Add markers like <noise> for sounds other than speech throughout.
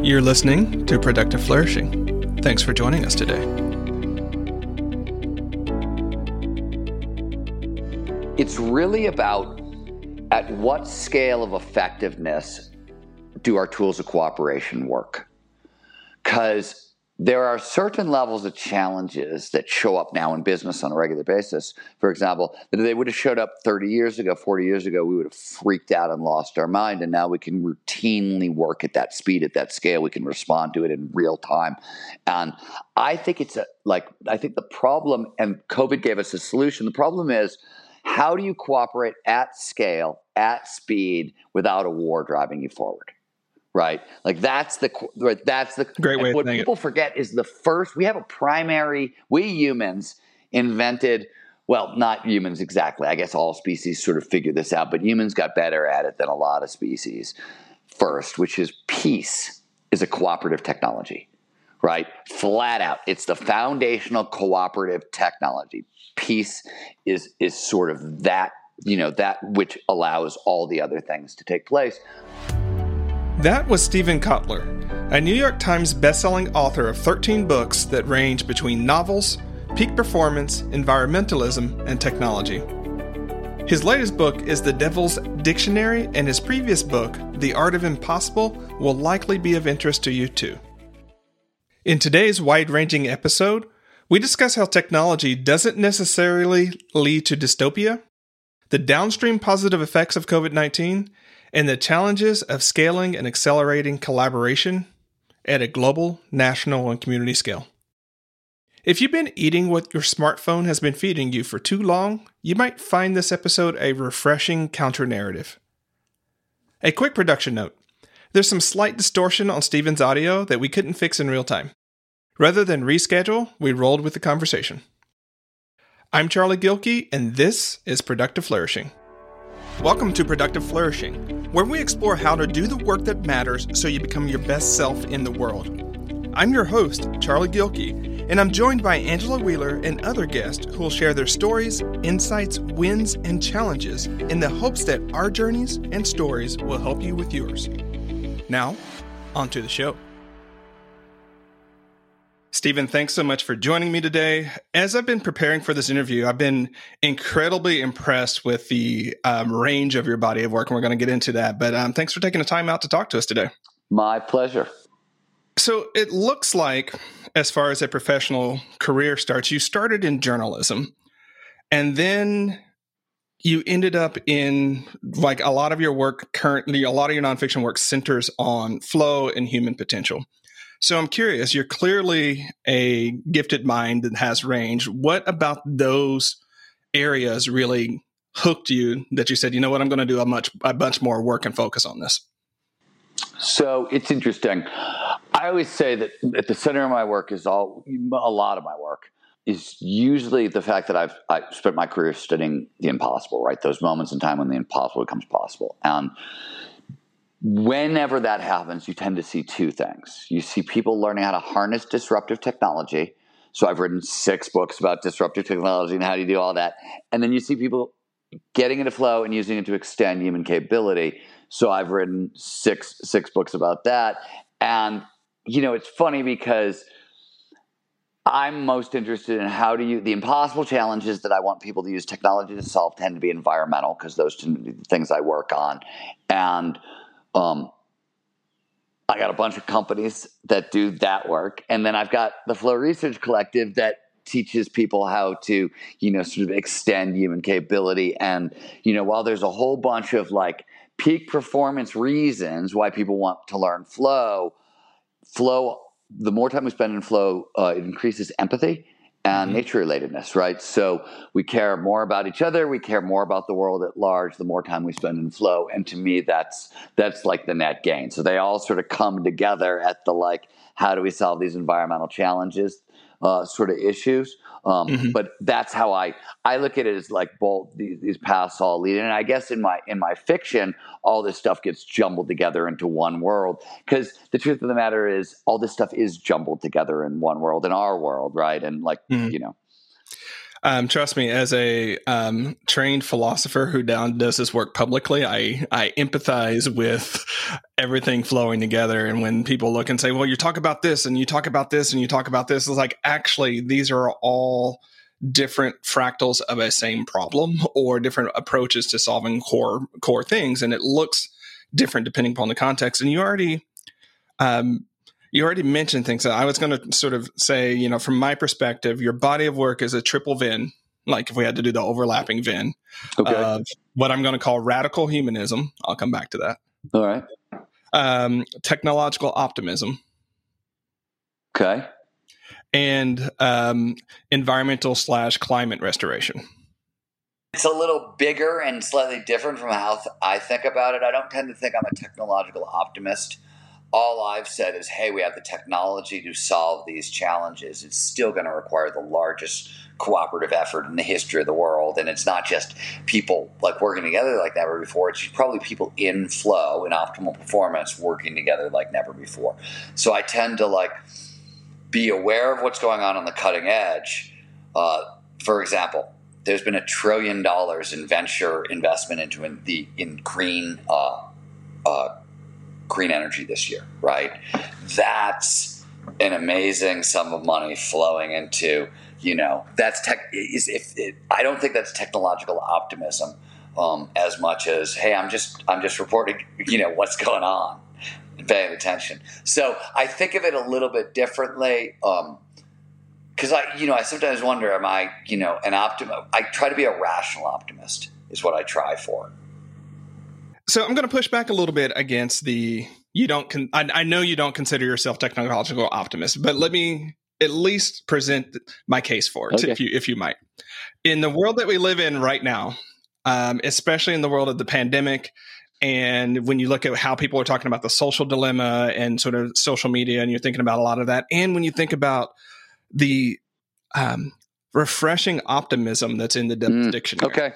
You're listening to Productive Flourishing. Thanks for joining us today. It's really about at what scale of effectiveness do our tools of cooperation work? Because there are certain levels of challenges that show up now in business on a regular basis. For example, that if they would have showed up 30 years ago, 40 years ago, we would have freaked out and lost our mind. And now we can routinely work at that speed, at that scale. We can respond to it in real time. And I think it's a, like, I think the problem, and COVID gave us a solution. The problem is, how do you cooperate at scale, at speed, without a war driving you forward? Right? Like that's the right, that's the great way. What people it. forget is the first. We have a primary. We humans invented. Well, not humans exactly. I guess all species sort of figured this out, but humans got better at it than a lot of species. First, which is peace, is a cooperative technology, right? Flat out, it's the foundational cooperative technology. Peace is is sort of that you know that which allows all the other things to take place. That was Steven Kotler, a New York Times bestselling author of 13 books that range between novels, peak performance, environmentalism, and technology. His latest book is The Devil's Dictionary, and his previous book, The Art of Impossible, will likely be of interest to you too. In today's wide ranging episode, we discuss how technology doesn't necessarily lead to dystopia, the downstream positive effects of COVID 19, and the challenges of scaling and accelerating collaboration at a global, national, and community scale. If you've been eating what your smartphone has been feeding you for too long, you might find this episode a refreshing counter narrative. A quick production note there's some slight distortion on Steven's audio that we couldn't fix in real time. Rather than reschedule, we rolled with the conversation. I'm Charlie Gilkey, and this is Productive Flourishing. Welcome to Productive Flourishing, where we explore how to do the work that matters so you become your best self in the world. I'm your host, Charlie Gilkey, and I'm joined by Angela Wheeler and other guests who will share their stories, insights, wins, and challenges in the hopes that our journeys and stories will help you with yours. Now, on to the show. Steven, thanks so much for joining me today. As I've been preparing for this interview, I've been incredibly impressed with the um, range of your body of work, and we're going to get into that. But um, thanks for taking the time out to talk to us today. My pleasure. So it looks like, as far as a professional career starts, you started in journalism, and then you ended up in like a lot of your work currently, a lot of your nonfiction work centers on flow and human potential. So I'm curious, you're clearly a gifted mind that has range. What about those areas really hooked you that you said, you know what, I'm going to do a much a bunch more work and focus on this? So it's interesting. I always say that at the center of my work is all a lot of my work is usually the fact that I've I spent my career studying the impossible, right? Those moments in time when the impossible becomes possible. And whenever that happens, you tend to see two things. You see people learning how to harness disruptive technology. So I've written six books about disruptive technology and how do you do all that. And then you see people getting into flow and using it to extend human capability. So I've written six six books about that. And you know, it's funny because I'm most interested in how do you the impossible challenges that I want people to use technology to solve tend to be environmental because those tend to be the things I work on. And um, I got a bunch of companies that do that work, and then I've got the Flow Research Collective that teaches people how to, you know, sort of extend human capability. And you know, while there's a whole bunch of like peak performance reasons why people want to learn flow, flow. The more time we spend in flow, uh, it increases empathy and mm-hmm. nature relatedness, right? So we care more about each other, we care more about the world at large the more time we spend in flow. And to me that's that's like the net gain. So they all sort of come together at the like how do we solve these environmental challenges uh, sort of issues. Um, mm-hmm. But that's how I I look at it as like both these, these paths all lead. And I guess in my in my fiction, all this stuff gets jumbled together into one world. Because the truth of the matter is, all this stuff is jumbled together in one world, in our world, right? And like mm-hmm. you know. Um, trust me, as a um, trained philosopher who down does this work publicly, I I empathize with everything flowing together. And when people look and say, "Well, you talk about this, and you talk about this, and you talk about this," it's like actually these are all different fractals of a same problem or different approaches to solving core core things, and it looks different depending upon the context. And you already um, you already mentioned things. that I was going to sort of say, you know, from my perspective, your body of work is a triple Venn. Like if we had to do the overlapping Venn, okay. uh, what I'm going to call radical humanism. I'll come back to that. All right. Um, technological optimism. Okay. And um, environmental slash climate restoration. It's a little bigger and slightly different from how I think about it. I don't tend to think I'm a technological optimist all I've said is, hey, we have the technology to solve these challenges. It's still going to require the largest cooperative effort in the history of the world. And it's not just people like working together like never before. It's probably people in flow, in optimal performance, working together like never before. So I tend to like be aware of what's going on on the cutting edge. Uh, for example, there's been a trillion dollars in venture investment into in the in green uh, uh, green energy this year, right? That's an amazing sum of money flowing into, you know, that's tech. Is if it, I don't think that's technological optimism um, as much as, hey, I'm just I'm just reporting, you know, what's going on paying attention. So I think of it a little bit differently. Um, because I, you know, I sometimes wonder, am I, you know, an optimist? I try to be a rational optimist, is what I try for. So I'm going to push back a little bit against the you don't. Con- I, I know you don't consider yourself technological optimist, but let me at least present my case for it, okay. if you if you might. In the world that we live in right now, um, especially in the world of the pandemic, and when you look at how people are talking about the social dilemma and sort of social media, and you're thinking about a lot of that, and when you think about the um, refreshing optimism that's in the mm, dictionary. Okay.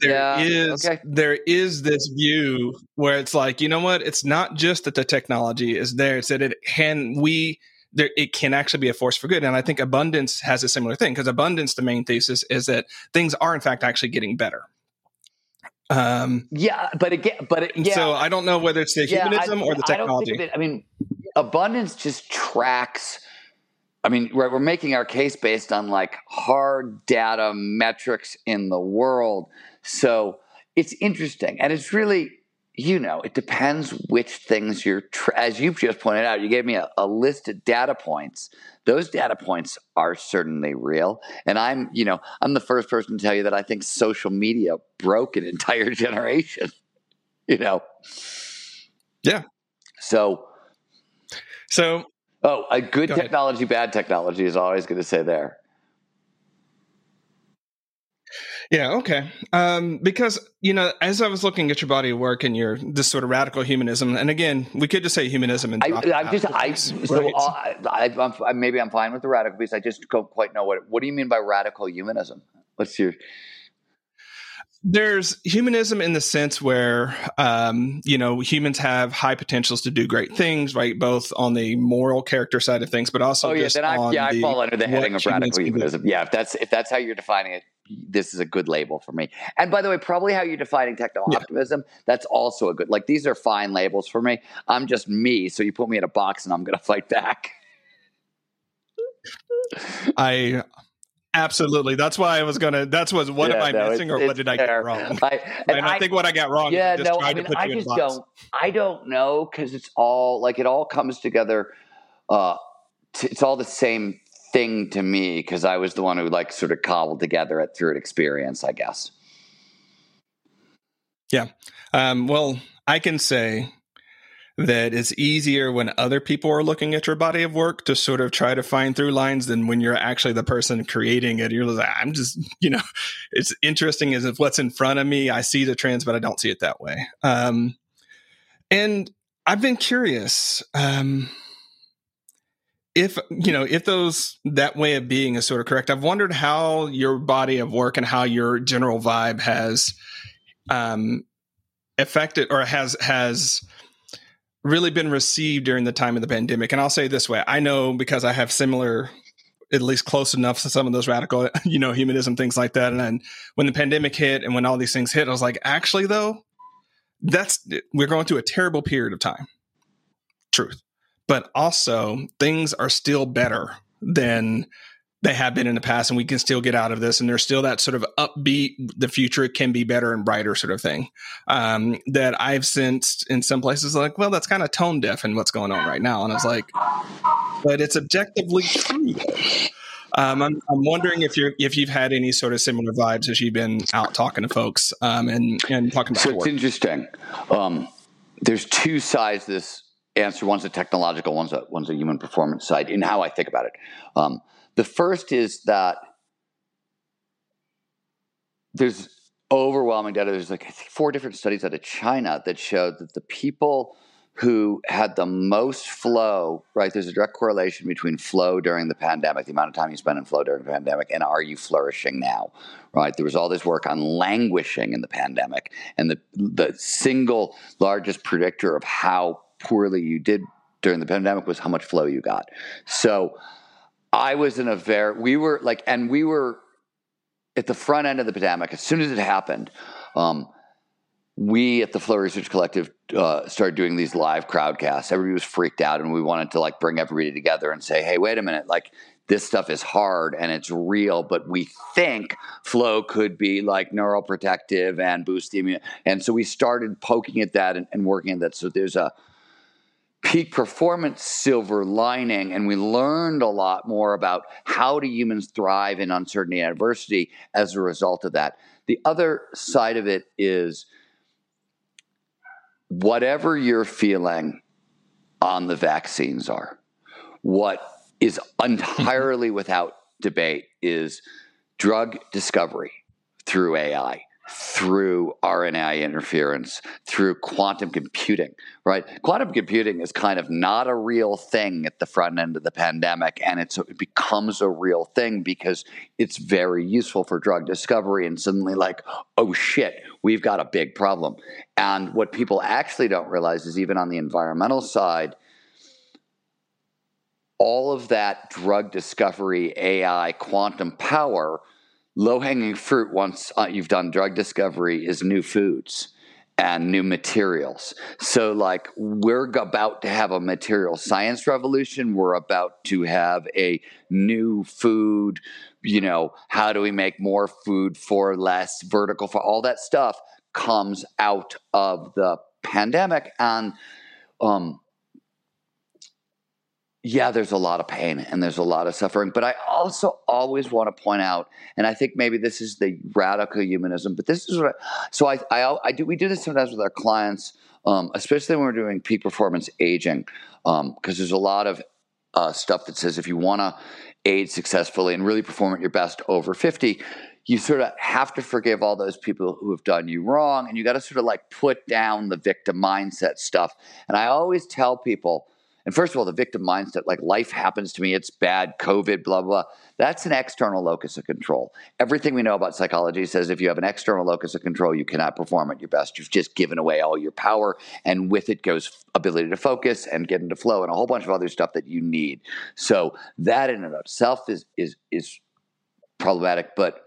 There yeah, is okay. there is this view where it's like, you know what? It's not just that the technology is there; it's that it can we there, it can actually be a force for good. And I think abundance has a similar thing because abundance, the main thesis is that things are in fact actually getting better. Um, yeah, but again, but it, yeah. So I don't know whether it's the yeah, humanism I, or the technology. I, it, I mean, abundance just tracks I mean, right, we're making our case based on like hard data metrics in the world. So it's interesting. And it's really, you know, it depends which things you're, tra- as you've just pointed out, you gave me a, a list of data points. Those data points are certainly real. And I'm, you know, I'm the first person to tell you that I think social media broke an entire <laughs> generation, you know? Yeah. So, so Oh, a good Go technology, ahead. bad technology is always going to say there. Yeah, okay. Um, because you know, as I was looking at your body of work and your this sort of radical humanism, and again, we could just say humanism. And I, am just, I, so right? I, I, maybe I'm fine with the radical piece. I just don't quite know what. What do you mean by radical humanism? What's your there's humanism in the sense where um, you know humans have high potentials to do great things, right? Both on the moral character side of things, but also oh yeah, then I, yeah, I fall under the heading of radical humanism. Yeah, if that's if that's how you're defining it, this is a good label for me. And by the way, probably how you're defining techno optimism, yeah. that's also a good. Like these are fine labels for me. I'm just me, so you put me in a box and I'm going to fight back. <laughs> I Absolutely. That's why I was gonna. That's was what yeah, am I no, missing, or what did I fair. get wrong? I, <laughs> and, and I, I, think what I got wrong. Yeah, no, I mean, I just don't. I don't know because it's all like it all comes together. Uh, t- it's all the same thing to me because I was the one who like sort of cobbled together it through an experience, I guess. Yeah. Um, well, I can say that it's easier when other people are looking at your body of work to sort of try to find through lines than when you're actually the person creating it. You're like, I'm just, <laughs> you know, it's interesting as if what's in front of me, I see the trends, but I don't see it that way. Um, and I've been curious. Um, if you know if those that way of being is sort of correct i've wondered how your body of work and how your general vibe has um affected or has has really been received during the time of the pandemic. And I'll say this way I know because I have similar at least close enough to some of those radical, <laughs> you know, humanism things like that. And then when the pandemic hit and when all these things hit, I was like, actually, though, that's we're going through a terrible period of time. Truth, but also things are still better than they have been in the past and we can still get out of this and there's still that sort of upbeat the future can be better and brighter sort of thing um, that i've sensed in some places like well that's kind of tone deaf in what's going on right now and i was like but it's objectively true um, I'm, I'm, wondering if you're if you've had any sort of similar vibes as you've been out talking to folks um, and and talking about. So it's interesting. Um, there's two sides this answer. One's a technological, one's a one's a human performance side. In how I think about it, um, the first is that there's overwhelming data. There's like four different studies out of China that showed that the people who had the most flow, right? There's a direct correlation between flow during the pandemic, the amount of time you spend in flow during the pandemic, and are you flourishing now, right? There was all this work on languishing in the pandemic, and the the single largest predictor of how poorly you did during the pandemic was how much flow you got. So I was in a very, we were like, and we were at the front end of the pandemic. As soon as it happened, um, we at the Flow Research Collective uh, started doing these live crowdcasts. Everybody was freaked out, and we wanted to like bring everybody together and say, "Hey, wait a minute! Like this stuff is hard and it's real, but we think flow could be like neuroprotective and boost the immune." And so we started poking at that and, and working at that. So there's a peak performance silver lining and we learned a lot more about how do humans thrive in uncertainty and adversity as a result of that. The other side of it is whatever you're feeling on the vaccines are. What is entirely <laughs> without debate is drug discovery through ai through RNA interference, through quantum computing, right? Quantum computing is kind of not a real thing at the front end of the pandemic, and it becomes a real thing because it's very useful for drug discovery. And suddenly, like, oh shit, we've got a big problem. And what people actually don't realize is even on the environmental side, all of that drug discovery, AI, quantum power low hanging fruit once uh, you've done drug discovery is new foods and new materials. So, like, we're about to have a material science revolution. We're about to have a new food, you know, how do we make more food for less, vertical for all that stuff comes out of the pandemic. And, um, yeah, there's a lot of pain and there's a lot of suffering. But I also always want to point out, and I think maybe this is the radical humanism, but this is what I, so I, I, I do, we do this sometimes with our clients, um, especially when we're doing peak performance aging, because um, there's a lot of uh, stuff that says if you want to age successfully and really perform at your best over 50, you sort of have to forgive all those people who have done you wrong and you got to sort of like put down the victim mindset stuff. And I always tell people, and first of all, the victim mindset, like life happens to me, it's bad, COVID, blah, blah, that's an external locus of control. Everything we know about psychology says if you have an external locus of control, you cannot perform at your best. You've just given away all your power, and with it goes ability to focus and get into flow and a whole bunch of other stuff that you need. So that in and of itself is is is problematic, but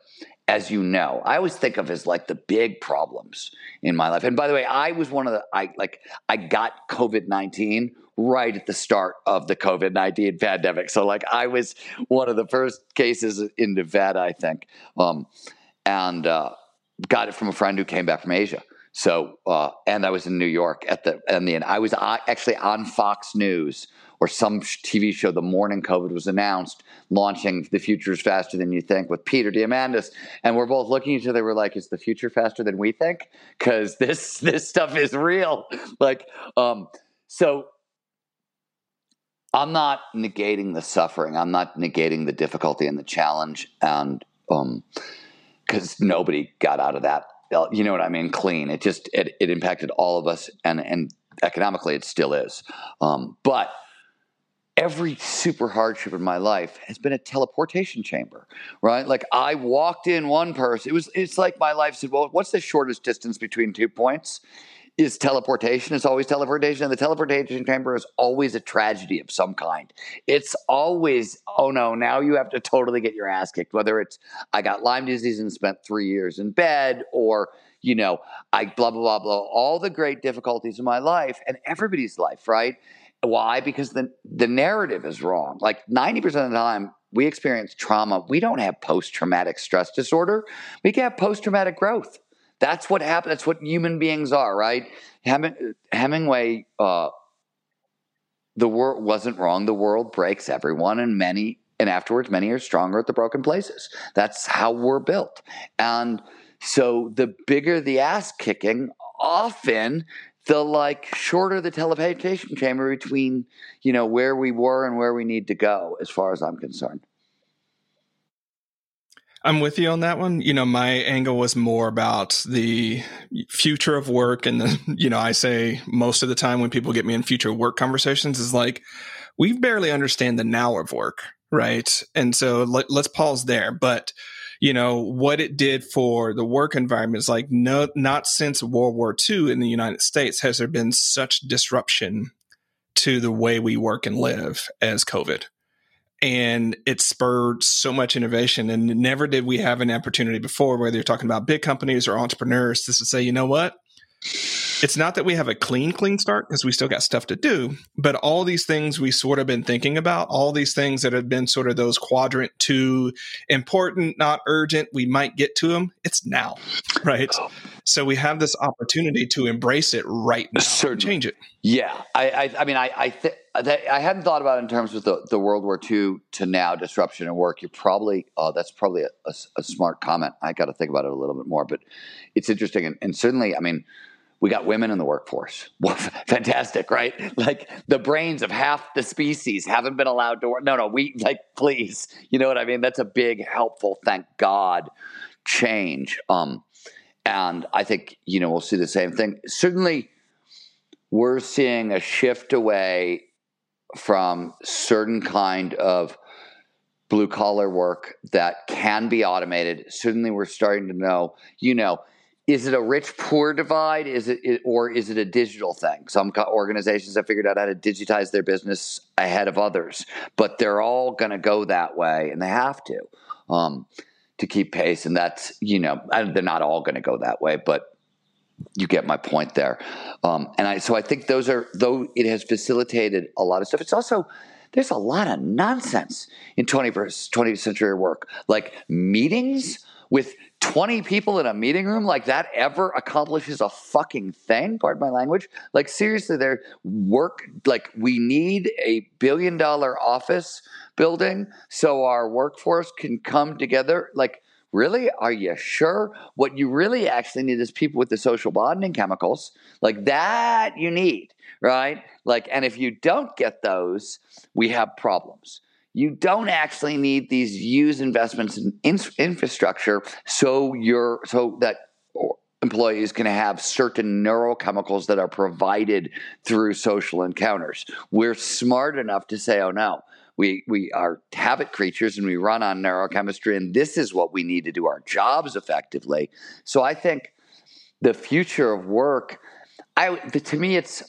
as you know, I always think of as like the big problems in my life. And by the way, I was one of the I like I got COVID nineteen right at the start of the COVID 19 pandemic. So, like, I was one of the first cases in Nevada, I think, um, and uh, got it from a friend who came back from Asia. So, uh, and I was in New York at the and the end. I was uh, actually on Fox News or some TV show the morning COVID was announced, launching "The Future is Faster Than You Think" with Peter Diamandis, and we're both looking at each other. We're like, "Is the future faster than we think?" Because this this stuff is real. Like, um, so I'm not negating the suffering. I'm not negating the difficulty and the challenge, and um, because nobody got out of that. You know what I mean? Clean. It just it, it impacted all of us, and and economically, it still is. Um, but every super hardship in my life has been a teleportation chamber, right? Like I walked in one person. It was it's like my life said, well, what's the shortest distance between two points? Is teleportation. It's always teleportation. And the teleportation chamber is always a tragedy of some kind. It's always, oh no, now you have to totally get your ass kicked. Whether it's I got Lyme disease and spent three years in bed, or you know, I blah blah blah blah, all the great difficulties of my life and everybody's life, right? Why? Because the the narrative is wrong. Like 90% of the time, we experience trauma. We don't have post traumatic stress disorder. We have post traumatic growth. That's what happened. That's what human beings are, right? Hemingway, uh, the world wasn't wrong. The world breaks everyone, and many, and afterwards, many are stronger at the broken places. That's how we're built. And so, the bigger the ass kicking, often the like shorter the teleportation chamber between you know where we were and where we need to go as far as i'm concerned i'm with you on that one. You know my angle was more about the future of work and the <laughs> you know i say most of the time when people get me in future work conversations is like we barely understand the now of work right? And so let, let's pause there. But you know, what it did for the work environment is like no, not since World War II in the United States has there been such disruption to the way we work and live as COVID. And it spurred so much innovation. And never did we have an opportunity before, whether you're talking about big companies or entrepreneurs, to say, you know what? it's not that we have a clean, clean start because we still got stuff to do, but all these things we sort of been thinking about, all these things that have been sort of those quadrant two important, not urgent, we might get to them. It's now, right? Oh. So we have this opportunity to embrace it right now, Certainly. change it. Yeah, I, I, I mean, I, I, th- I hadn't thought about it in terms of the, the World War II to now disruption in work. You're probably, uh, that's probably a, a, a smart comment. I got to think about it a little bit more, but it's interesting, and, and certainly, I mean we got women in the workforce. <laughs> Fantastic, right? Like the brains of half the species haven't been allowed to work. No, no, we like, please, you know what I mean? That's a big, helpful, thank God, change. Um, and I think you know we'll see the same thing. Certainly, we're seeing a shift away from certain kind of blue collar work that can be automated. Certainly, we're starting to know, you know is it a rich poor divide is it, or is it a digital thing some organizations have figured out how to digitize their business ahead of others but they're all going to go that way and they have to um, to keep pace and that's you know they're not all going to go that way but you get my point there. Um, and i so i think those are though it has facilitated a lot of stuff it's also there's a lot of nonsense in 21st 20th century work. Like meetings with 20 people in a meeting room like that ever accomplishes a fucking thing? Pardon my language. Like seriously their work like we need a billion dollar office building so our workforce can come together. Like really? Are you sure? What you really actually need is people with the social bonding chemicals like that you need right? Like and if you don't get those we have problems. You don't actually need these huge investments in infrastructure so you're so that employees can have certain neurochemicals that are provided through social encounters. We're smart enough to say, oh no, we we are habit creatures and we run on neurochemistry and this is what we need to do our jobs effectively. So I think the future of work I to me it's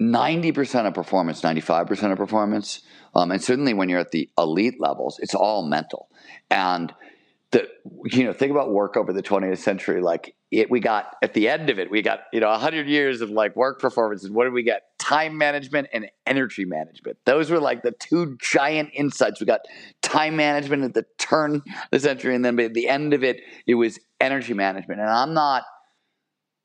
90% of performance, 95% of performance. Um, and certainly when you're at the elite levels, it's all mental. And the, you know, think about work over the 20th century. Like it, we got at the end of it, we got, you know, 100 years of like work performance. And what did we get? Time management and energy management. Those were like the two giant insights. We got time management at the turn of the century. And then at the end of it, it was energy management. And I'm not,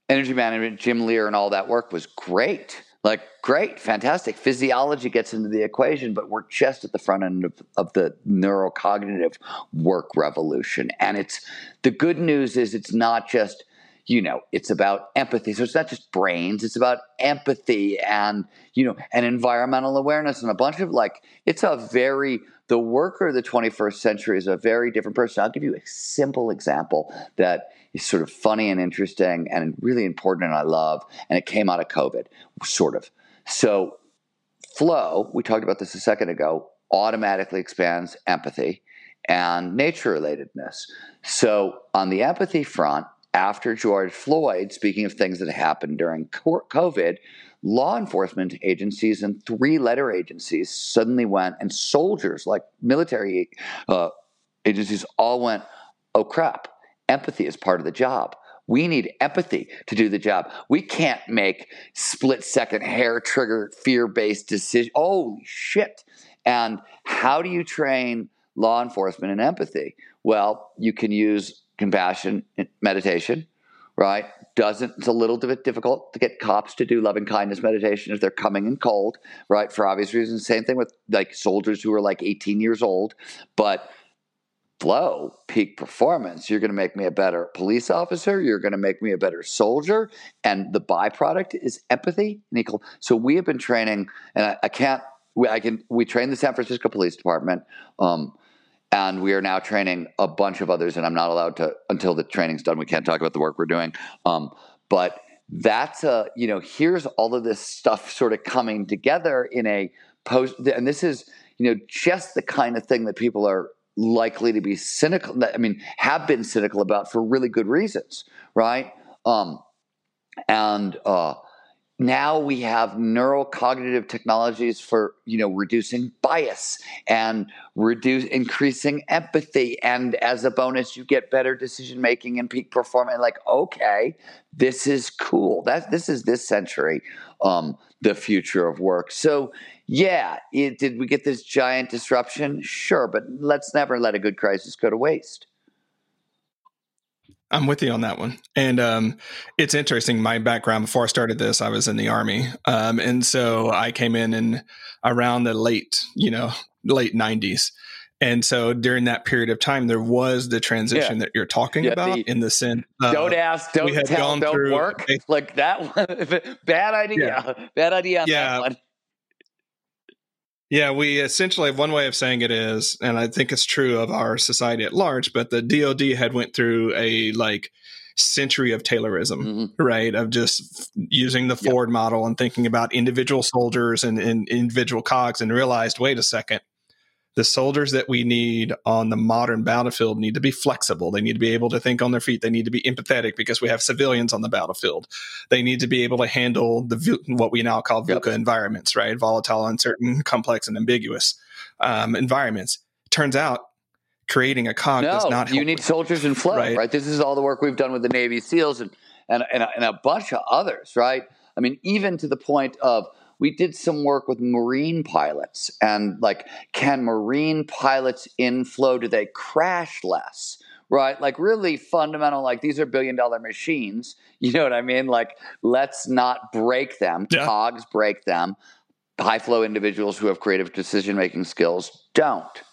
energy management, Jim Loehr and all that work was great. Like, great, fantastic. Physiology gets into the equation, but we're just at the front end of, of the neurocognitive work revolution. And it's the good news is it's not just you know it's about empathy so it's not just brains it's about empathy and you know and environmental awareness and a bunch of like it's a very the worker of the 21st century is a very different person i'll give you a simple example that sort of funny and interesting and really important and I love. And it came out of COVID, sort of. So, flow, we talked about this a second ago, automatically expands empathy and nature relatedness. So, on the empathy front, after George Floyd, speaking of things that happened during COVID, law enforcement agencies and three letter agencies suddenly went, and soldiers, like military uh, agencies, all went, oh crap, empathy is part of the job. We need empathy to do the job. We can't make split second hair trigger fear based decisions. Holy shit. And how do you train law enforcement in empathy? Well, you can use compassion meditation, right? Doesn't it's a little bit difficult to get cops to do loving kindness meditation if they're coming in cold, right? For obvious reasons. Same thing with like soldiers who are like 18 years old, but flow, peak performance. You're going to make me a better police officer. You're going to make me a better soldier. And the byproduct is empathy and equal. So we have been training, and I, I can't. We, I can. We train the San Francisco Police Department. Um, and we are now training a bunch of others and i'm not allowed to until the training's done we can't talk about the work we're doing um, but that's a you know here's all of this stuff sort of coming together in a post and this is you know just the kind of thing that people are likely to be cynical i mean have been cynical about for really good reasons right? Um, and uh, now we have neurocognitive technologies for you know reducing bias and reduce increasing empathy. And as a bonus you get better decision making and peak performance. Like okay this is cool. That this is this century um, the future of work. So yeah it, did we get this giant disruption sure but let's never let a good crisis go to waste I'm with you on that one. And um, it's interesting. My background before I started this, I was in the army, um, and so I came in in around the late, you know, late '90s. And so during that period of time, there was the transition yeah. that you're talking yeah, about the, in the sense. Uh, don't ask, don't tell, don't work. Like that <laughs> one. bad idea. Yeah. Bad idea yeah. Yeah, we essentially one way of saying it is, and I think it's true of our society at large, but the DoD had went through a like century of Taylorism, mm-hmm. right? Of just using the Ford yep. model and thinking about individual soldiers and, and individual cogs, and realized, wait a second, the soldiers that we need on the modern battlefield need to be flexible. They need to be able to think on their feet. They need to be empathetic because we have civilians on the battlefield. They need to be able to handle the what we now call VUCA yep. environments, right? Volatile, uncertain, complex, and ambiguous um, environments. Turns out creating a cog no, does not. you need soldiers in flow, right? right? This is all the work we've done with the Navy SEALs and and, and, a, and a bunch of others, right? I mean, even to the point of we did some work with marine pilots and like can marine pilots in flow? Do they crash less? Right? Like really fundamental like these are billion dollar machines <laughs> you know what i mean? Like let's not break them. Yeah. cogs break them. High flow individuals who have creative decision making skills don't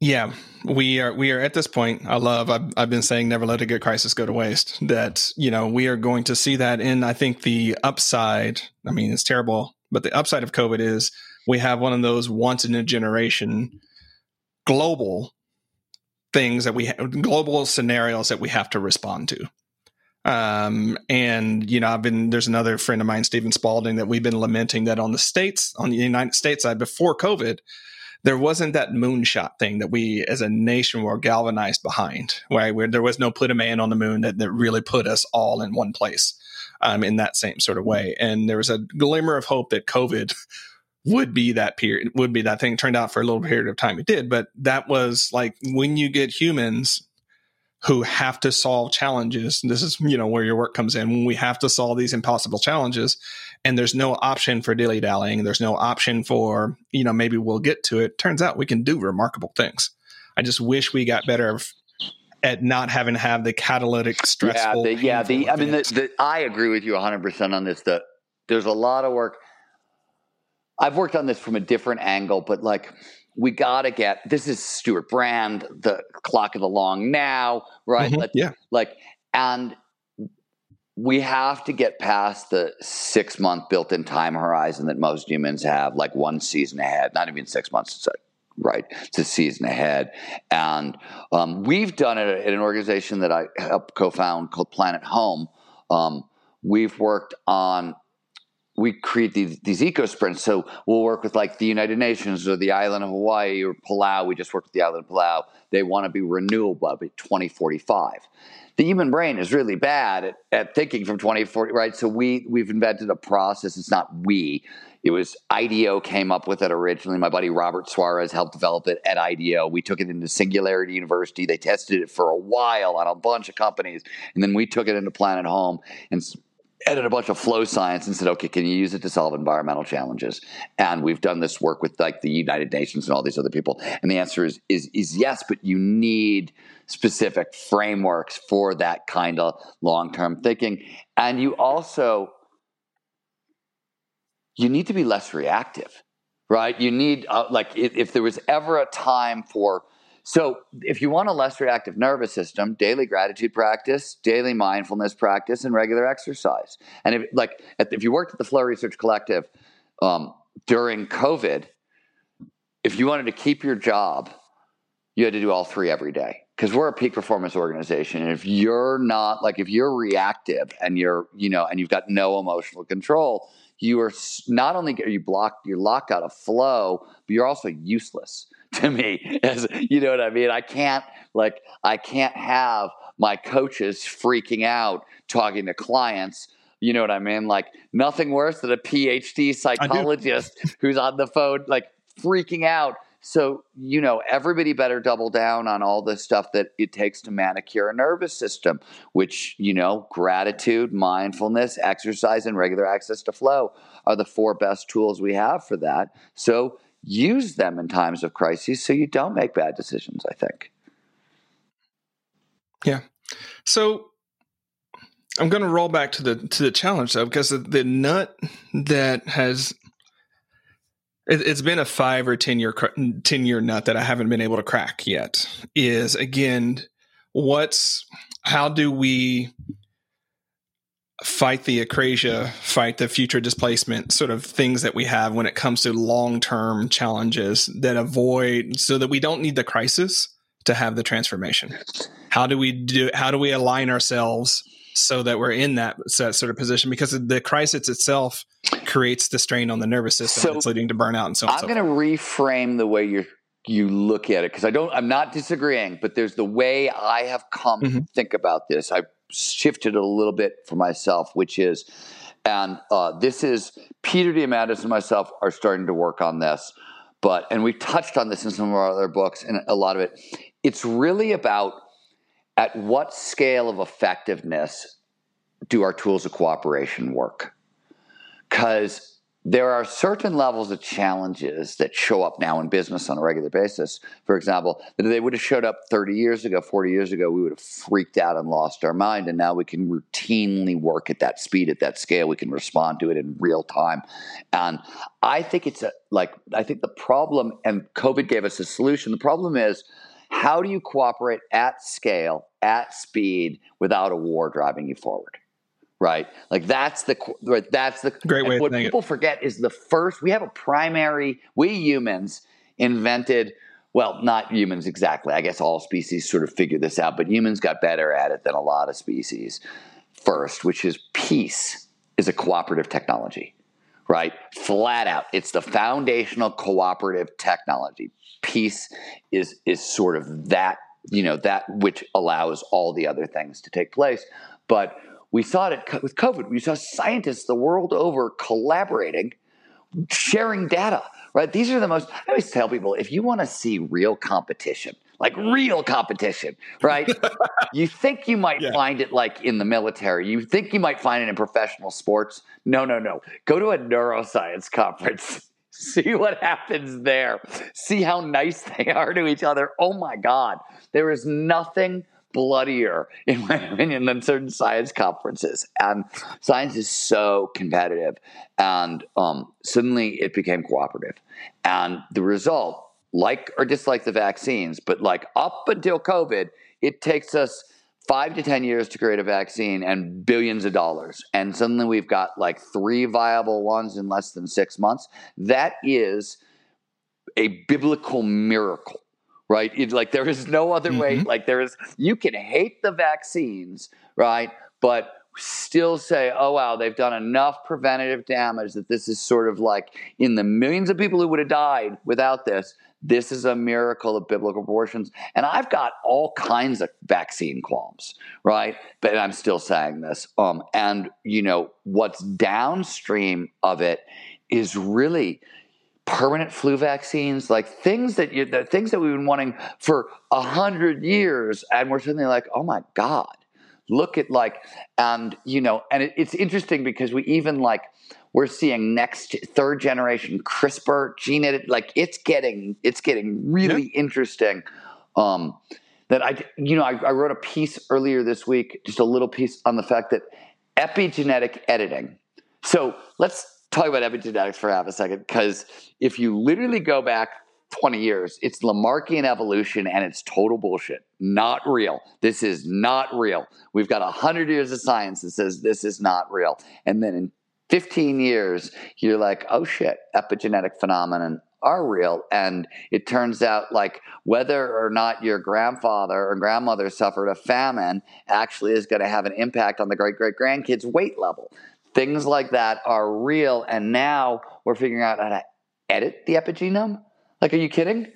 yeah, we are we are at this point. I love. I've, I've been saying never let a good crisis go to waste. That you know we are going to see that. in. I think the upside. I mean, it's terrible, but the upside of COVID is we have one of those once in a generation global things that we ha- global scenarios that we have to respond to. Um, and you know, I've been there's another friend of mine, Stephen Spalding, that we've been lamenting that on the states on the United States side before COVID there wasn't that moonshot thing that we as a nation were galvanized behind, right? Where there was no put a man on the moon that, that really put us all in one place um, in that same sort of way. And there was a glimmer of hope that COVID <laughs> would be that period, would be that thing. Turned out for a little period of time it did, but that was like when you get humans who have to solve challenges. This is, you know, where your work comes in. When we have to solve these impossible challenges and there's no option for dilly dallying, there's no option for, you know, maybe we'll get to it. Turns out we can do remarkable things. I just wish we got better at not having to have the catalytic stressful. Yeah, the, yeah. The I mean, the, the, I agree with you 100 percent on this. That there's a lot of work. I've worked on this from a different angle, but like we got to get this is Stewart Brand, the clock of the long now, right? Mm-hmm, yeah. Like, and we have to get past the six month built in time horizon that most humans have, like one season ahead, not even six months. It's right. It's a season ahead. And um, we've done it at an organization that I helped co found called Planet Home. Um, we've worked on we create these, these eco sprints. So we'll work with like the United Nations or the island of Hawaii or Palau. We just worked with the island of Palau. They want to be renewable by 2045. The human brain is really bad at, at thinking from 2040, right? So we we've invented a process. It's not we. It was IDEO came up with it originally. My buddy Robert Suarez helped develop it at IDEO. We took it into Singularity University. They tested it for a while on a bunch of companies, and then we took it into Planet Home and added a bunch of flow science and said, okay, can you use it to solve environmental challenges? And we've done this work with like the United Nations and all these other people. And the answer is is, is yes, but you need specific frameworks for that kind of long-term thinking. And you also you need to be less reactive, right? You need uh, like if, if there was ever a time for so, if you want a less reactive nervous system, daily gratitude practice, daily mindfulness practice, and regular exercise. And if like if you worked at the Flow Research Collective um, during COVID, if you wanted to keep your job, you had to do all three every day because we're a peak performance organization. And if you're not like if you're reactive and you're you know and you've got no emotional control, you are not only are you blocked, you're locked out of flow, but you're also useless <laughs> to me. As you know what I mean? I can't like I can't have my coaches freaking out talking to clients. You know what I mean? Like nothing worse than a PhD psychologist who's on the phone like freaking out. So, you know, everybody better double down on all the stuff that it takes to manicure a nervous system, which, you know, gratitude, mindfulness, exercise, and regular access to flow are the four best tools we have for that. So, use them in times of crises so you don't make bad decisions, I think. Yeah. So I'm going to roll back to the to the challenge though because the, the nut that has it, has been a 5 or 10 year 10 year nut that I haven't been able to crack yet is again what's how do we fight the acrasia, fight the future displacement sort of things that we have when it comes to long term challenges that avoid so that we don't need the crisis to have the transformation. How do we do how do we align ourselves so that we're in that that sort of position because the crisis itself creates the strain on the nervous system so that's leading to burnout and so on. I'm so going to reframe the way you you look at it because I don't I'm not disagreeing, but there's the way I have come mm-hmm. to think about this. I shifted a little bit for myself, which is, and uh, this is Peter Diamandis and myself are starting to work on this, but and we touched on this in some of our other books, and a lot of it. It's really about at what scale of effectiveness do our tools of cooperation work? Because there are certain levels of challenges that show up now in business on a regular basis. For example, that they would have showed up 30 years ago, 40 years ago, we would have freaked out and lost our mind. And now we can routinely work at that speed, at that scale. We can respond to it in real time. And I think it's a, like, I think the problem, and COVID gave us a solution. The problem is, how do you cooperate at scale, at speed, without a war driving you forward? Right? Like that's the right, that's the great way. What people it. forget is the first. We have a primary. We humans invented. Well, not humans exactly. I guess all species sort of figured this out, but humans got better at it than a lot of species first, which is peace is a cooperative technology, right? Flat out, it's the foundational cooperative technology. Peace is is sort of that you know that which allows all the other things to take place, but we saw it with COVID. We saw scientists the world over collaborating, sharing data, right? These are the most, I always tell people if you want to see real competition, like real competition, right? <laughs> you think you might yeah. find it like in the military. You think you might find it in professional sports. No, no, no. Go to a neuroscience conference. <laughs> See what happens there. See how nice they are to each other. Oh my God. There is nothing bloodier, in my <laughs> opinion, than certain science conferences. And science is so competitive. And um, suddenly it became cooperative. And the result, like or dislike the vaccines, but like up until COVID, it takes us five to 10 years to create a vaccine and billions of dollars. And suddenly we've got like three viable ones in less than six months. That is a biblical miracle right? It's like there is no other mm-hmm. way. Like there is, you can hate the vaccines, right? But still say, oh, wow, they've done enough preventative damage that this is sort of like in the millions of people who would have died without this. This is a miracle of biblical proportions. And I've got all kinds of vaccine qualms, right? But I'm still saying this. Um, and, you know, what's downstream of it is really permanent flu vaccines, like things that you, the things that we've been wanting for a hundred years, and we're suddenly like, oh my god, look at like, and you know, and it, it's interesting because we even like we're seeing next third generation CRISPR gene edit, like it's getting it's getting really yeah. interesting. Um, that I, you know, I, I wrote a piece earlier this week, just a little piece on the fact that epigenetic editing. So let's talk about epigenetics for half a second because if you literally go back 20 years, it's Lamarckian evolution and it's total bullshit. Not real. This is not real. We've got 100 years of science that says this is not real. And then in 15 years, you're like, oh shit, epigenetic phenomenon are real. And it turns out, like, whether or not your grandfather or grandmother suffered a famine actually is going to have an impact on the great great grandkids' weight level. Things like that are real, and now we're figuring out how to edit the epigenome. Like, are you kidding?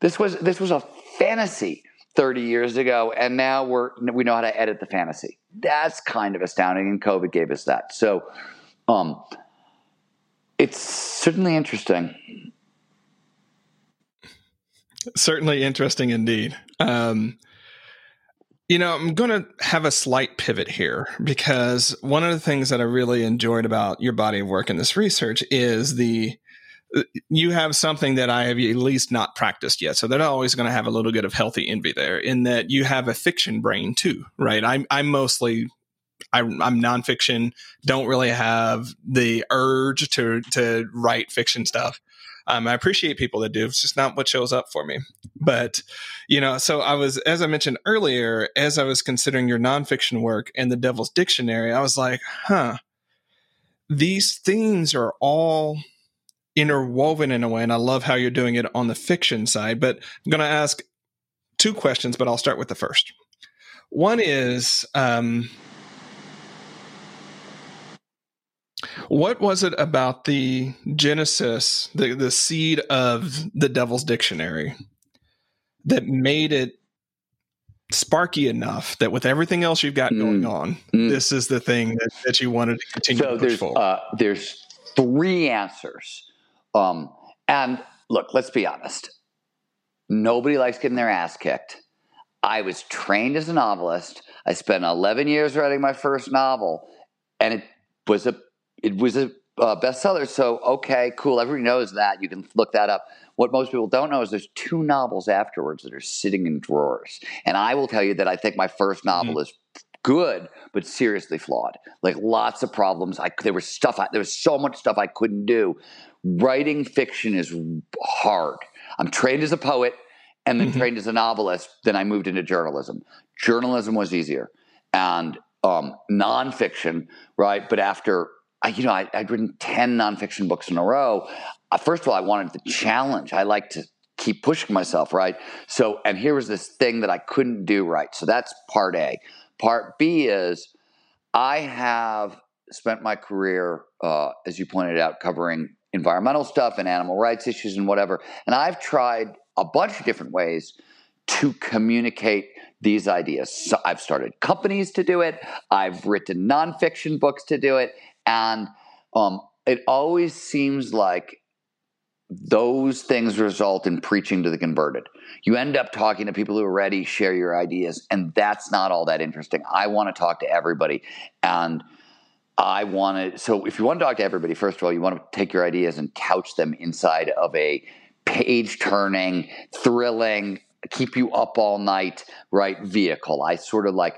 This was this was a fantasy 30 years ago, and now we're we know how to edit the fantasy. That's kind of astounding, and COVID gave us that. So, um, it's certainly interesting. Certainly interesting indeed. Um, you know, I'm going to have a slight pivot here because one of the things that I really enjoyed about your body of work in this research is the uh, you have something that I have at least not practiced yet. So they're always going to have a little bit of healthy envy there in that you have a fiction brain too, right? I'm, I'm mostly, I'm, I'm nonfiction, don't really have the urge to, to write fiction stuff. Um, I appreciate people that do. It's just not what shows up for me. But, you know, so I was, as I mentioned earlier, as I was considering your nonfiction work and the Devil's Dictionary, I was like, huh, these themes are all interwoven in a way. And I love how you're doing it on the fiction side. But I'm going to ask two questions, but I'll start with the first. One is, um, What was it about the genesis, the, the seed of the Devil's Dictionary, that made it sparky enough that with everything else you've got mm. going on, mm. this is the thing that, that you wanted to continue so to push there's, forward? Uh, there's three answers. Um, and look, let's be honest. Nobody likes getting their ass kicked. I was trained as a novelist. I spent 11 years writing my first novel, and it was a it was a uh, bestseller. So okay, cool. Everybody knows that. You can look that up. What most people don't know is there's two novels afterwards that are sitting in drawers. And I will tell you that I think my first novel mm-hmm. is good, but seriously flawed. Like lots of problems. I there was stuff. I, there was so much stuff I couldn't do. Writing fiction is hard. I'm trained as a poet and then mm-hmm. trained as a novelist. Then I moved into journalism. Journalism was easier and um, nonfiction, right? But after I, you know, I, would written 10 nonfiction books in a row. Uh, first of all, I wanted the challenge. I like to keep pushing myself, right? So, and here was this thing that I couldn't do right. So that's part A. Part B is I have spent my career, uh, as you pointed out, covering environmental stuff and animal rights issues and whatever. And I've tried a bunch of different ways to communicate these ideas. So I've started companies to do it. I've written nonfiction books to do it. And um, it always seems like those things result in preaching to the converted. You end up talking to people who already share your ideas, and that's not all that interesting. I want to talk to everybody. And I want to, so if you want to talk to everybody, first of all, you want to take your ideas and couch them inside of a page turning, thrilling, keep you up all night, right? Vehicle. I sort of like,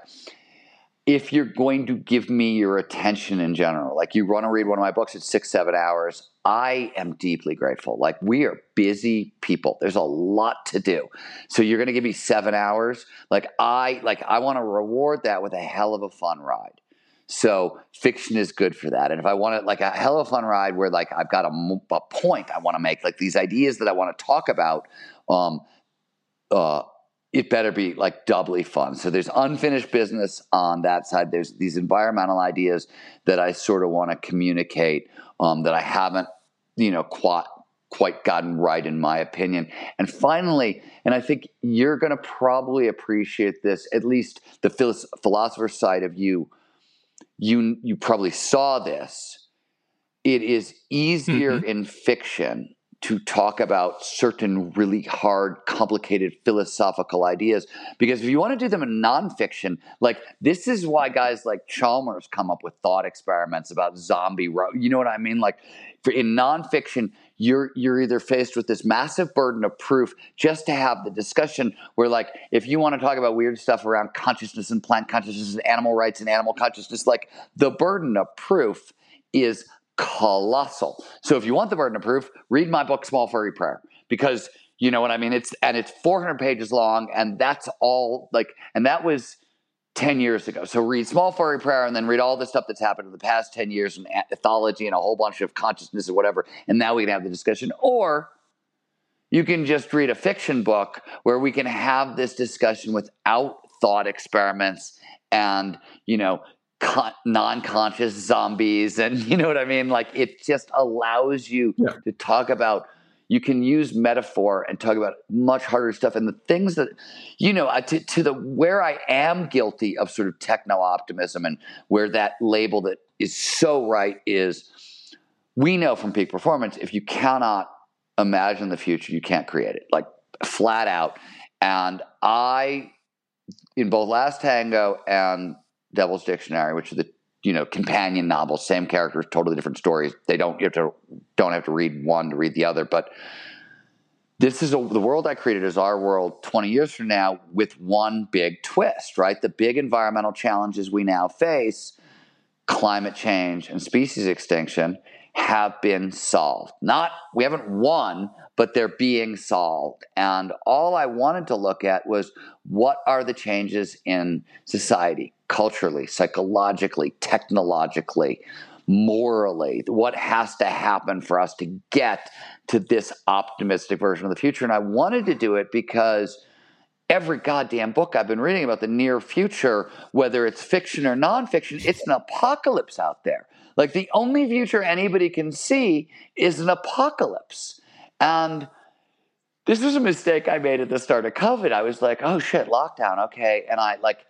if you're going to give me your attention in general, like you want to read one of my books, it's six, seven hours. I am deeply grateful. Like we are busy people. There's a lot to do. So you're going to give me seven hours. Like I, like I want to reward that with a hell of a fun ride. So fiction is good for that. And if I want it like a hell of a fun ride where like I've got a, a point I want to make, like these ideas that I want to talk about, um, uh, it better be like doubly fun. So there's unfinished business on that side. There's these environmental ideas that I sort of want to communicate um, that I haven't, you know, quite quite gotten right in my opinion. And finally, and I think you're going to probably appreciate this, at least the philosopher side of you. You you probably saw this. It is easier mm-hmm. in fiction to talk about certain really hard, complicated philosophical ideas. Because if you want to do them in nonfiction, like this is why guys like Chalmers come up with thought experiments about zombie. Ro- You know what I mean? Like for, in nonfiction, you're you're either faced with this massive burden of proof just to have the discussion where like if you want to talk about weird stuff around consciousness and plant consciousness and animal rights and animal consciousness like the burden of proof is colossal. So if you want the burden of proof, read my book, Small Furry Prayer, because you know what I mean. It's and it's 400 pages long, and that's all like, and that was 10 years ago. So read Small Furry Prayer, and then read all the stuff that's happened in the past 10 years and ethology and a whole bunch of consciousness or whatever, and now we can have the discussion. Or you can just read a fiction book where we can have this discussion without thought experiments and you know con- non-conscious zombies and <laughs> you know what i mean like it just allows you yeah. to talk about you can use metaphor and talk about much harder stuff and the things that you know to, to the where i am guilty of sort of techno optimism and where that label that is so right is we know from peak performance if you cannot imagine the future you can't create it like flat out and i in both last tango and Devil's Dictionary, which are the you know companion novels, same characters, totally different stories. They don't you have to don't have to read one to read the other, but this is a, the world I created is our world 20 years from now with one big twist, right? The big environmental challenges we now face, climate change and species extinction, have been solved. Not, we haven't won, but they're being solved. And all I wanted to look at was what are the changes in society, culturally, psychologically, technologically, morally? What has to happen for us to get to this optimistic version of the future? And I wanted to do it because every goddamn book I've been reading about the near future, whether it's fiction or nonfiction, it's an apocalypse out there. Like the only future anybody can see is an apocalypse. And this was a mistake I made at the start of COVID. I was like, oh shit, lockdown, okay. And I like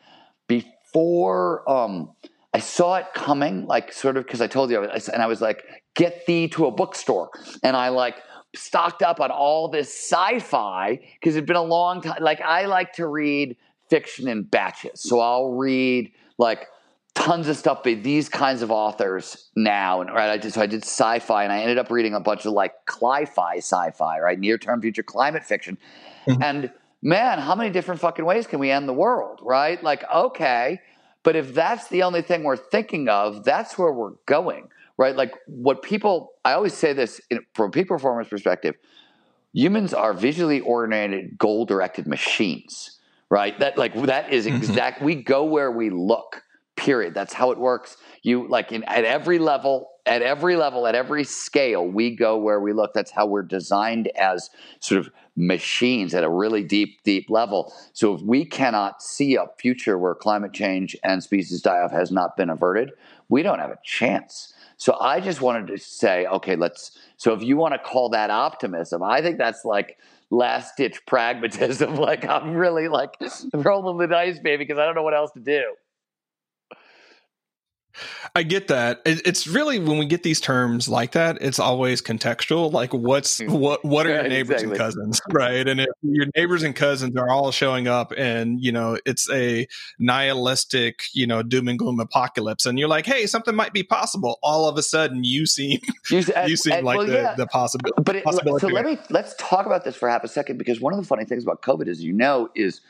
before um I saw it coming, like sort of because I told you, and I was like, get thee to a bookstore. And I like stocked up on all this sci-fi because it'd been a long time. Like I like to read fiction in batches. So I'll read like tons of stuff by these kinds of authors now. And right, I did so I did sci-fi, and I ended up reading a bunch of like cli-fi sci-fi, right, near-term future climate fiction. Mm-hmm. And man, how many different fucking ways can we end the world, right? Like, okay, but if that's the only thing we're thinking of, that's where we're going, right? Like, what people, I always say this in, from a peak performance perspective. Humans are visually oriented, goal-directed machines, right? That like that is mm-hmm. exact. we go where we look period that's how it works you like in, at every level at every level at every scale we go where we look. That's how we're designed as sort of machines at a really deep deep level. So if we cannot see a future where climate change and species die off has not been averted we don't have a chance. So i just wanted to say okay let's so if you want to call that optimism i think that's like last ditch pragmatism. <laughs> Like i'm really like <laughs> rolling the dice baby because i don't know what else to do I get that. It's really when we get these terms like that, it's always contextual. Like, what's mm. what? What are your neighbors exactly. and cousins, right? And if your neighbors and cousins are all showing up, and you know it's a nihilistic, you know, doom and gloom apocalypse, and you're like, hey, something might be possible. All of a sudden, you seem <laughs> you, you seem and, like well, the, yeah. the possibility. But it, possibility so let me let's talk about this for half a second because one of the funny things about COVID is, you know, is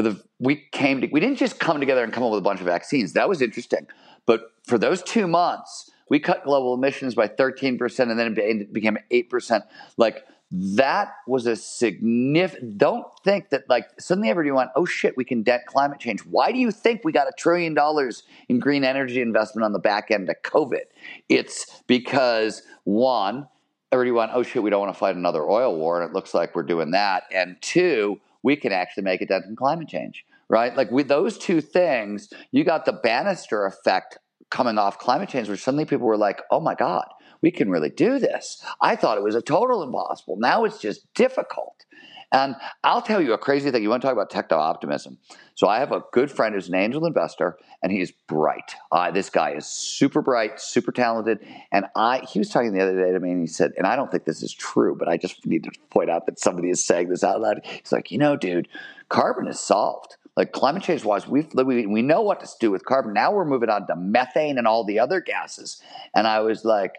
for the we came to, we didn't just come together and come up with a bunch of vaccines. That was interesting. But for those two months, we cut global emissions by 13% and then it became 8%. Like that was a significant, don't think that like suddenly everybody went, oh shit, we can dent climate change. Why do you think we got a trillion dollars in green energy investment on the back end of COVID? It's because one, everybody went, oh shit, we don't want to fight another oil war. And it looks like we're doing that. And two, we can actually make a dent in climate change, right? Like with those two things, you got the Bannister effect coming off climate change, where suddenly people were like, oh my God, we can really do this. I thought it was a total impossible. Now it's just difficult. And I'll tell you a crazy thing. You want to talk about techno optimism. So I have a good friend who's an angel investor, and he's bright. Uh, this guy is super bright, super talented. And I, he was talking the other day to me, and he said, and I don't think this is true, but I just need to point out that somebody is saying this out loud. He's like, you know, dude, carbon is solved. Like climate change wise, we we know what to do with carbon. Now we're moving on to methane and all the other gases. And I was like,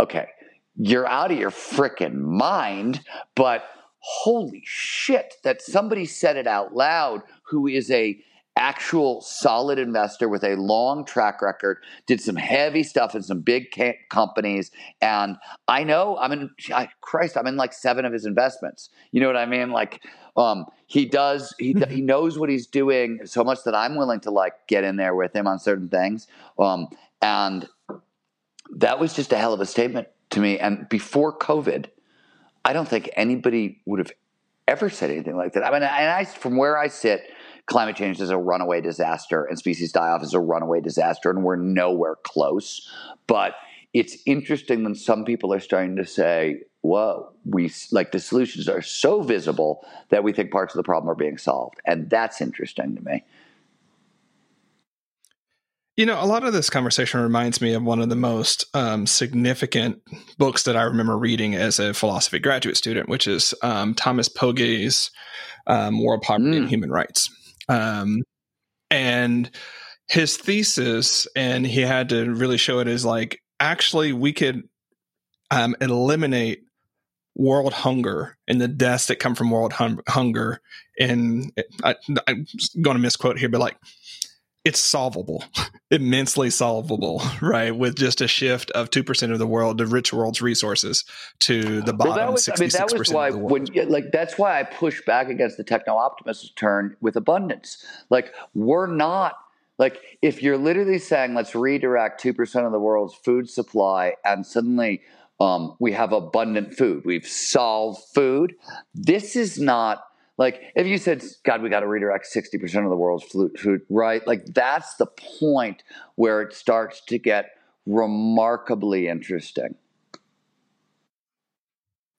okay, you're out of your freaking mind, but holy shit that somebody said it out loud who is a actual solid investor with a long track record did some heavy stuff in some big companies and i know i'm in I, christ i'm in like seven of his investments. You know what i mean? Like um, he does he, <laughs> he knows what he's doing so much that i'm willing to like get in there with him on certain things. Um, and that was just a hell of a statement to me. And before covid I don't think anybody would have ever said anything like that. I mean, and I, from where I sit, climate change is a runaway disaster and species die off is a runaway disaster, and we're nowhere close. But it's interesting when some people are starting to say, whoa, we like the solutions are so visible that we think parts of the problem are being solved. And that's interesting to me. You know, a lot of this conversation reminds me of one of the most um, significant books that I remember reading as a philosophy graduate student, which is um, Thomas Pogge's um, World Poverty mm. and Human Rights. Um, and his thesis, and he had to really show it, is like actually we could um, eliminate world hunger and the deaths that come from world hum- hunger. And I, I'm going to misquote here, but like it's solvable, <laughs> immensely solvable, <laughs> right? With just a shift of two percent of the world, the rich world's resources, to the bottom. Well, that was, I mean, that was why when like that's why I push back against the techno optimist turn with abundance. Like we're not like if you're literally saying let's redirect two percent of the world's food supply, and suddenly um, we have abundant food, we've solved food. This is not like if you said, God, we got to redirect 60% of the world's food, right? Like that's the point where it starts to get remarkably interesting.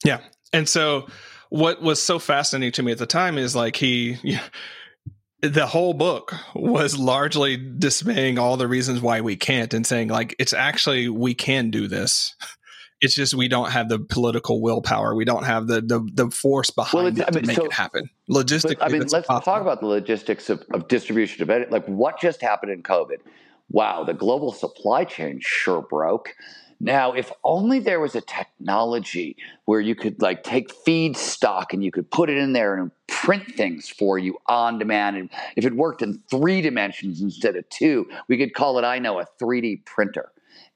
Yeah. And so what was so fascinating to me at the time is like he, <laughs> the whole book was largely dismaying all the reasons why we can't and saying like it's actually we can do this <laughs> it's just we don't have the political willpower. We don't have the the, the force behind well, it I mean, to make so, it happen. Logistically, I mean, let's possible. talk about the logistics of, of distribution of it. Like what just happened in COVID? Wow, the global supply chain sure broke. Now, if only there was a technology where you could like take feedstock and you could put it in there and print things for you on demand. And if it worked in three dimensions instead of two, we could call it, I know, a 3D printer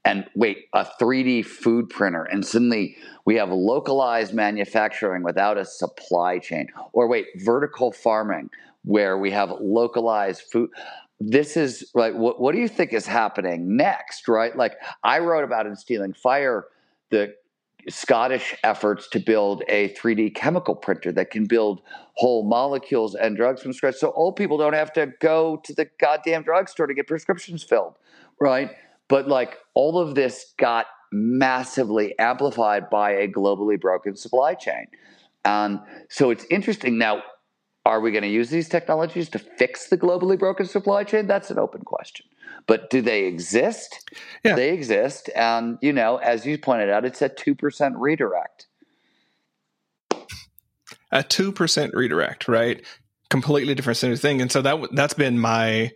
and wait, a 3D food printer, and suddenly we have localized manufacturing without a supply chain. Or wait, vertical farming where we have localized food. This is like, what, what do you think is happening next, right? Like, I wrote about in Stealing Fire the Scottish efforts to build a 3D chemical printer that can build whole molecules and drugs from scratch so old people don't have to go to the goddamn drugstore to get prescriptions filled, right? But like all of this got massively amplified by a globally broken supply chain. And so it's interesting now. Are we going to use these technologies to fix the globally broken supply chain? That's an open question. But do they exist? Yeah. They exist. And, you know, as you pointed out, it's a 2% redirect. A 2% redirect, right? Completely different thing. And so that that's been my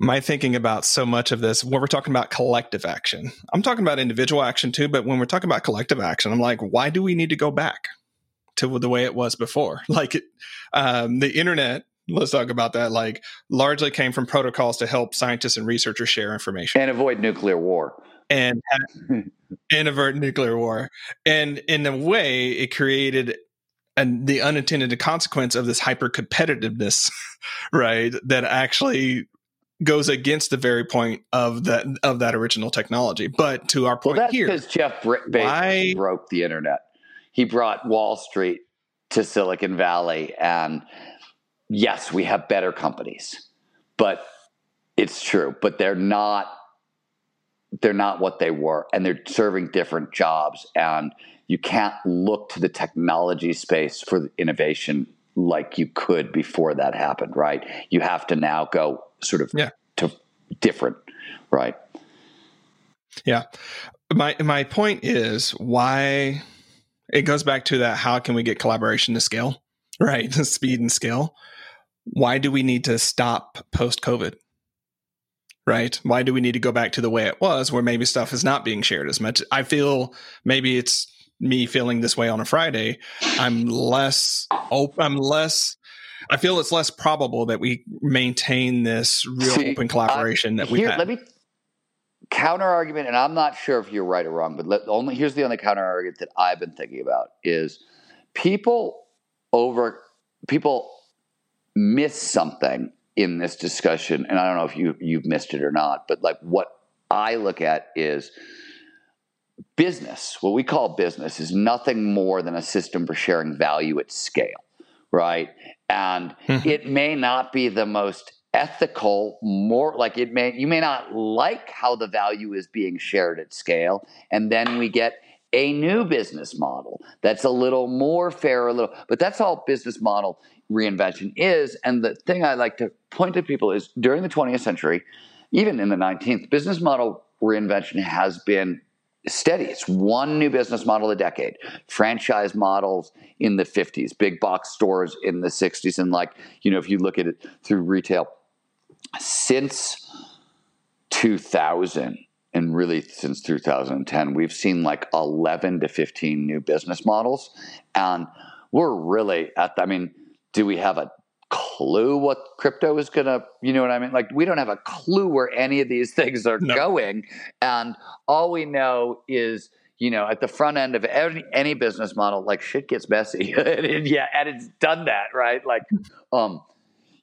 my thinking about so much of this when we're talking about collective action. I'm talking about individual action too, but when we're talking about collective action, I'm like, why do we need to go back to the way it was before? <laughs> Like it, um, the internet, let's talk about that, like largely came from protocols to help scientists and researchers share information and avoid nuclear war. And, <laughs> and avert nuclear war. And in a way, it created and the unintended consequence of this hyper competitiveness, <laughs> right? That actually goes against the very point of that of that original technology. But to our point well, that's here, because Jeff Bezos why, broke the internet. He brought Wall Street to Silicon Valley, and yes, we have better companies, but it's true. But they're not. They're not what they were, and they're serving different jobs. And you can't look to the technology space for innovation like you could before that happened, right? You have to now go sort of yeah. to different, right? Yeah. My my point is why it goes back to that how can we get collaboration to scale? <laughs> Right? The speed and scale. Why do we need to stop post COVID? Right? Why do we need to go back to the way it was where maybe stuff is not being shared as much? I feel maybe it's me feeling this way on a Friday. I'm less open I'm less I feel it's less probable that we maintain this real See, open collaboration that we have. Let me counter argument, and I'm not sure if you're right or wrong, but let, only here's the only counter argument that I've been thinking about is people over people miss something in this discussion, and I don't know if you you've missed it or not, but like what I look at is business. What we call business is nothing more than a system for sharing value at scale, right? And mm-hmm. it may not be the most ethical more like it may you may not like how the value is being shared at scale and then we get a new business model that's a little more fair a little but that's all business model reinvention is and the thing i like to point to people is during the 20th century even in the 19th business model reinvention has been steady. It's one new business model a decade. Franchise models in the 50s, big box stores in the 60s. And, like, you know, if you look at it through retail, since 2000 and really since 2010 we've seen like 11 to 15 new business models and we're really at the, i mean do we have a clue what crypto is going to you know what i mean like we don't have a clue where any of these <laughs> things are no. going and all we know is you know at the front end of any, any business model like shit gets messy <laughs> and yeah and it's done that right like <laughs> um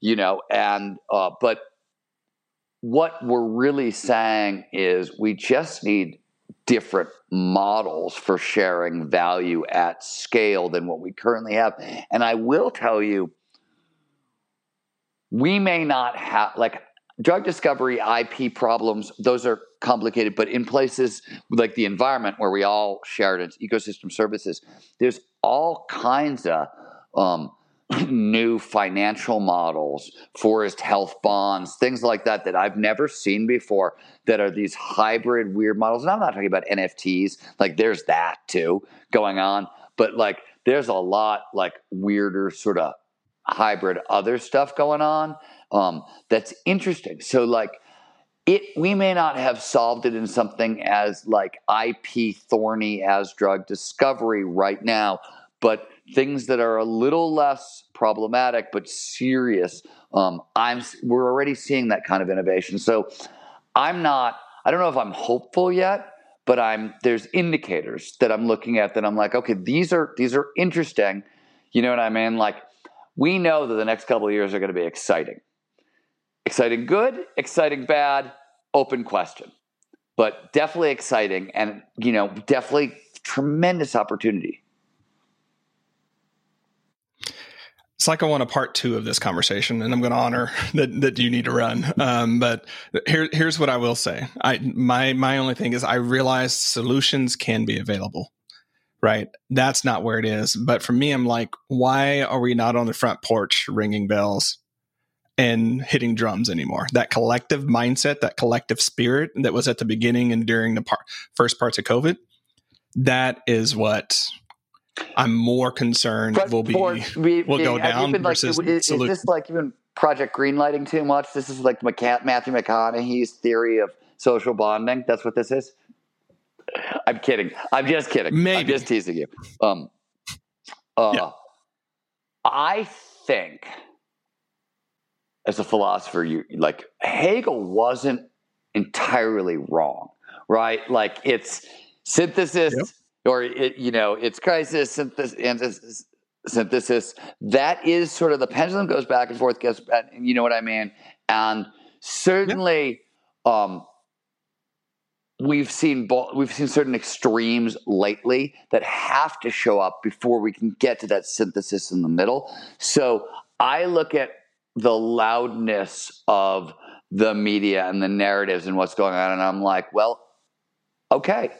you know and uh but what we're really saying is we just need different models for sharing value at scale than what we currently have. And I will tell you, we may not have, like, drug discovery IP problems, those are complicated, but in places like the environment where we all share it, ecosystem services, there's all kinds of um, <clears throat> new financial models, forest health bonds, things like that that I've never seen before that are these hybrid weird models. And I'm not talking about NFTs, like there's that too going on, but like there's a lot like weirder sort of hybrid other stuff going on um, that's interesting. So like it we may not have solved it in something as like IP thorny as drug discovery right now, but things that are a little less problematic but serious. Um, I'm we're already seeing that kind of innovation. So I'm not. I don't know if I'm hopeful yet, but I'm there's indicators that I'm looking at that I'm like, okay, these are these are interesting. You know what I mean? Like we know that the next couple of years are going to be exciting. Exciting good, exciting bad, open question. But definitely exciting and you know, definitely tremendous opportunity. it's like I want a part two of this conversation, and I'm going to honor <laughs> that that you need to run. Um, but here, here's what I will say. I my my only thing is I realize solutions can be available, right? That's not where it is. But for me, I'm like, why are we not on the front porch ringing bells and hitting drums anymore? That collective mindset, that collective spirit that was at the beginning and during the par- first parts of COVID, that is what I'm more concerned but will be we, will go down versus like, is, is, this like even Project Greenlighting too much? This is like Matthew McConaughey's theory of social bonding. That's what this is. I'm kidding. I'm just kidding. Maybe. I'm just teasing you. Um, uh, yeah. I think, as a philosopher, you like Hegel wasn't entirely wrong, right? Like it's synthesis. Yep or it, you know, it's crisis synthesis, synthesis. That is sort of the pendulum goes back and forth. Gets, you know what I mean? And certainly, yeah. um, we've seen we've seen certain extremes lately that have to show up before we can get to that synthesis in the middle. So I look at the loudness of the media and the narratives and what's going on, and I'm like, well, okay,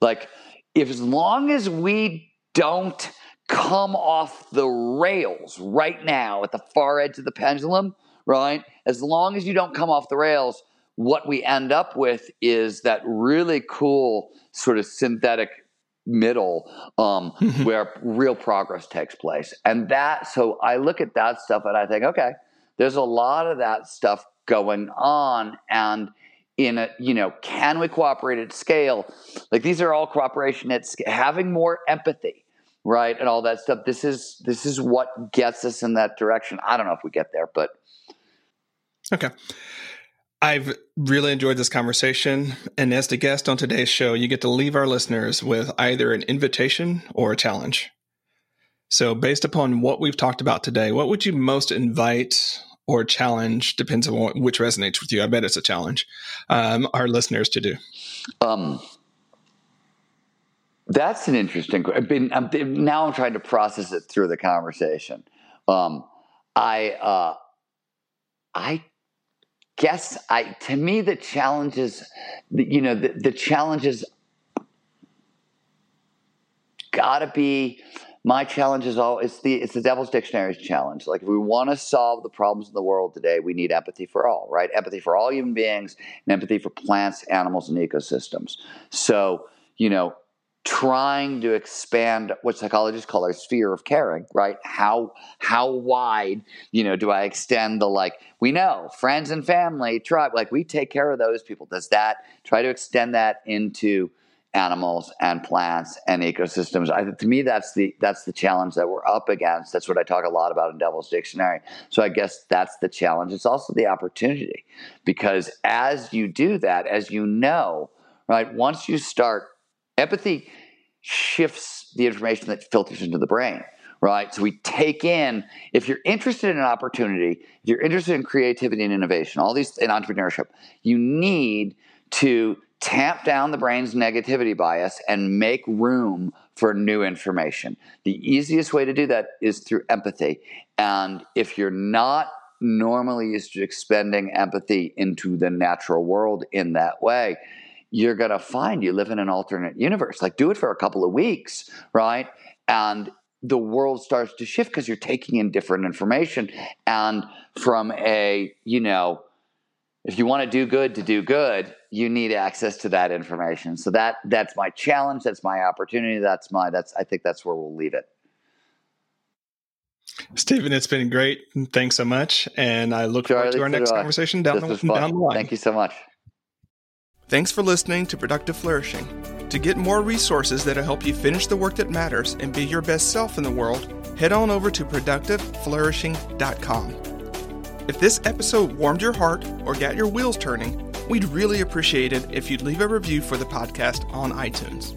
like if as long as we don't come off the rails right now at the far edge of the pendulum, right? As long as you don't come off the rails, what we end up with is that really cool sort of synthetic middle um, <laughs> where real progress takes place. And that, so I look at that stuff and I think, okay, there's a lot of that stuff going on. And in a, you know, can we cooperate at scale? Like these are all cooperation at scale, having more empathy, right? And all that stuff. This is, this is what gets us in that direction. I don't know if we get there, but. Okay. I've really enjoyed this conversation. And as the guest on today's show, you get to leave our listeners with either an invitation or a challenge. So, based upon what we've talked about today, what would you most invite or challenge? Depends on what, which resonates with you. I bet it's a challenge. Um, our listeners to do. Um, that's an interesting. I've been, I'm, now I'm trying to process it through the conversation. Um, I uh, I guess I to me the challenges you know the, the challenges gotta be my challenge is all it's the it's the devil's dictionary's challenge. Like if we want to solve the problems in the world today we need empathy for all right? Empathy for all human beings and empathy for plants animals and ecosystems. So you know trying to expand what psychologists call our sphere of caring right? How how wide you know do i extend the like we know friends and family tribe like we take care of those people. Does that try to extend that into animals and plants and ecosystems. I, to me that's the that's the challenge that we're up against. That's what i talk a lot about in devil's dictionary. So i guess that's the challenge. It's also the opportunity because as you do that as you know right once you start Empathy shifts the information that filters into the brain, right? So we take in, if you're interested in an opportunity, if you're interested in creativity and innovation, all these in entrepreneurship, you need to tamp down the brain's negativity bias and make room for new information. The easiest way to do that is through empathy. And if you're not normally used to expending empathy into the natural world in that way, you're going to find you live in an alternate universe. Like, do it for a couple of weeks, right? And the world starts to shift because you're taking in different information. And from a, you know, if you want to do good to do good, you need access to that information. So that that's my challenge. That's my opportunity. That's my that's I think that's where we'll leave it. Steven, it's been great. Thanks so much, and I look Charlie, forward to our next conversation down the, down the line. Thank you so much. Thanks for listening to Productive Flourishing. To get more resources that'll help you finish the work that matters and be your best self in the world, head on over to productiveflourishing.com. If this episode warmed your heart or got your wheels turning, we'd really appreciate it if you'd leave a review for the podcast on iTunes.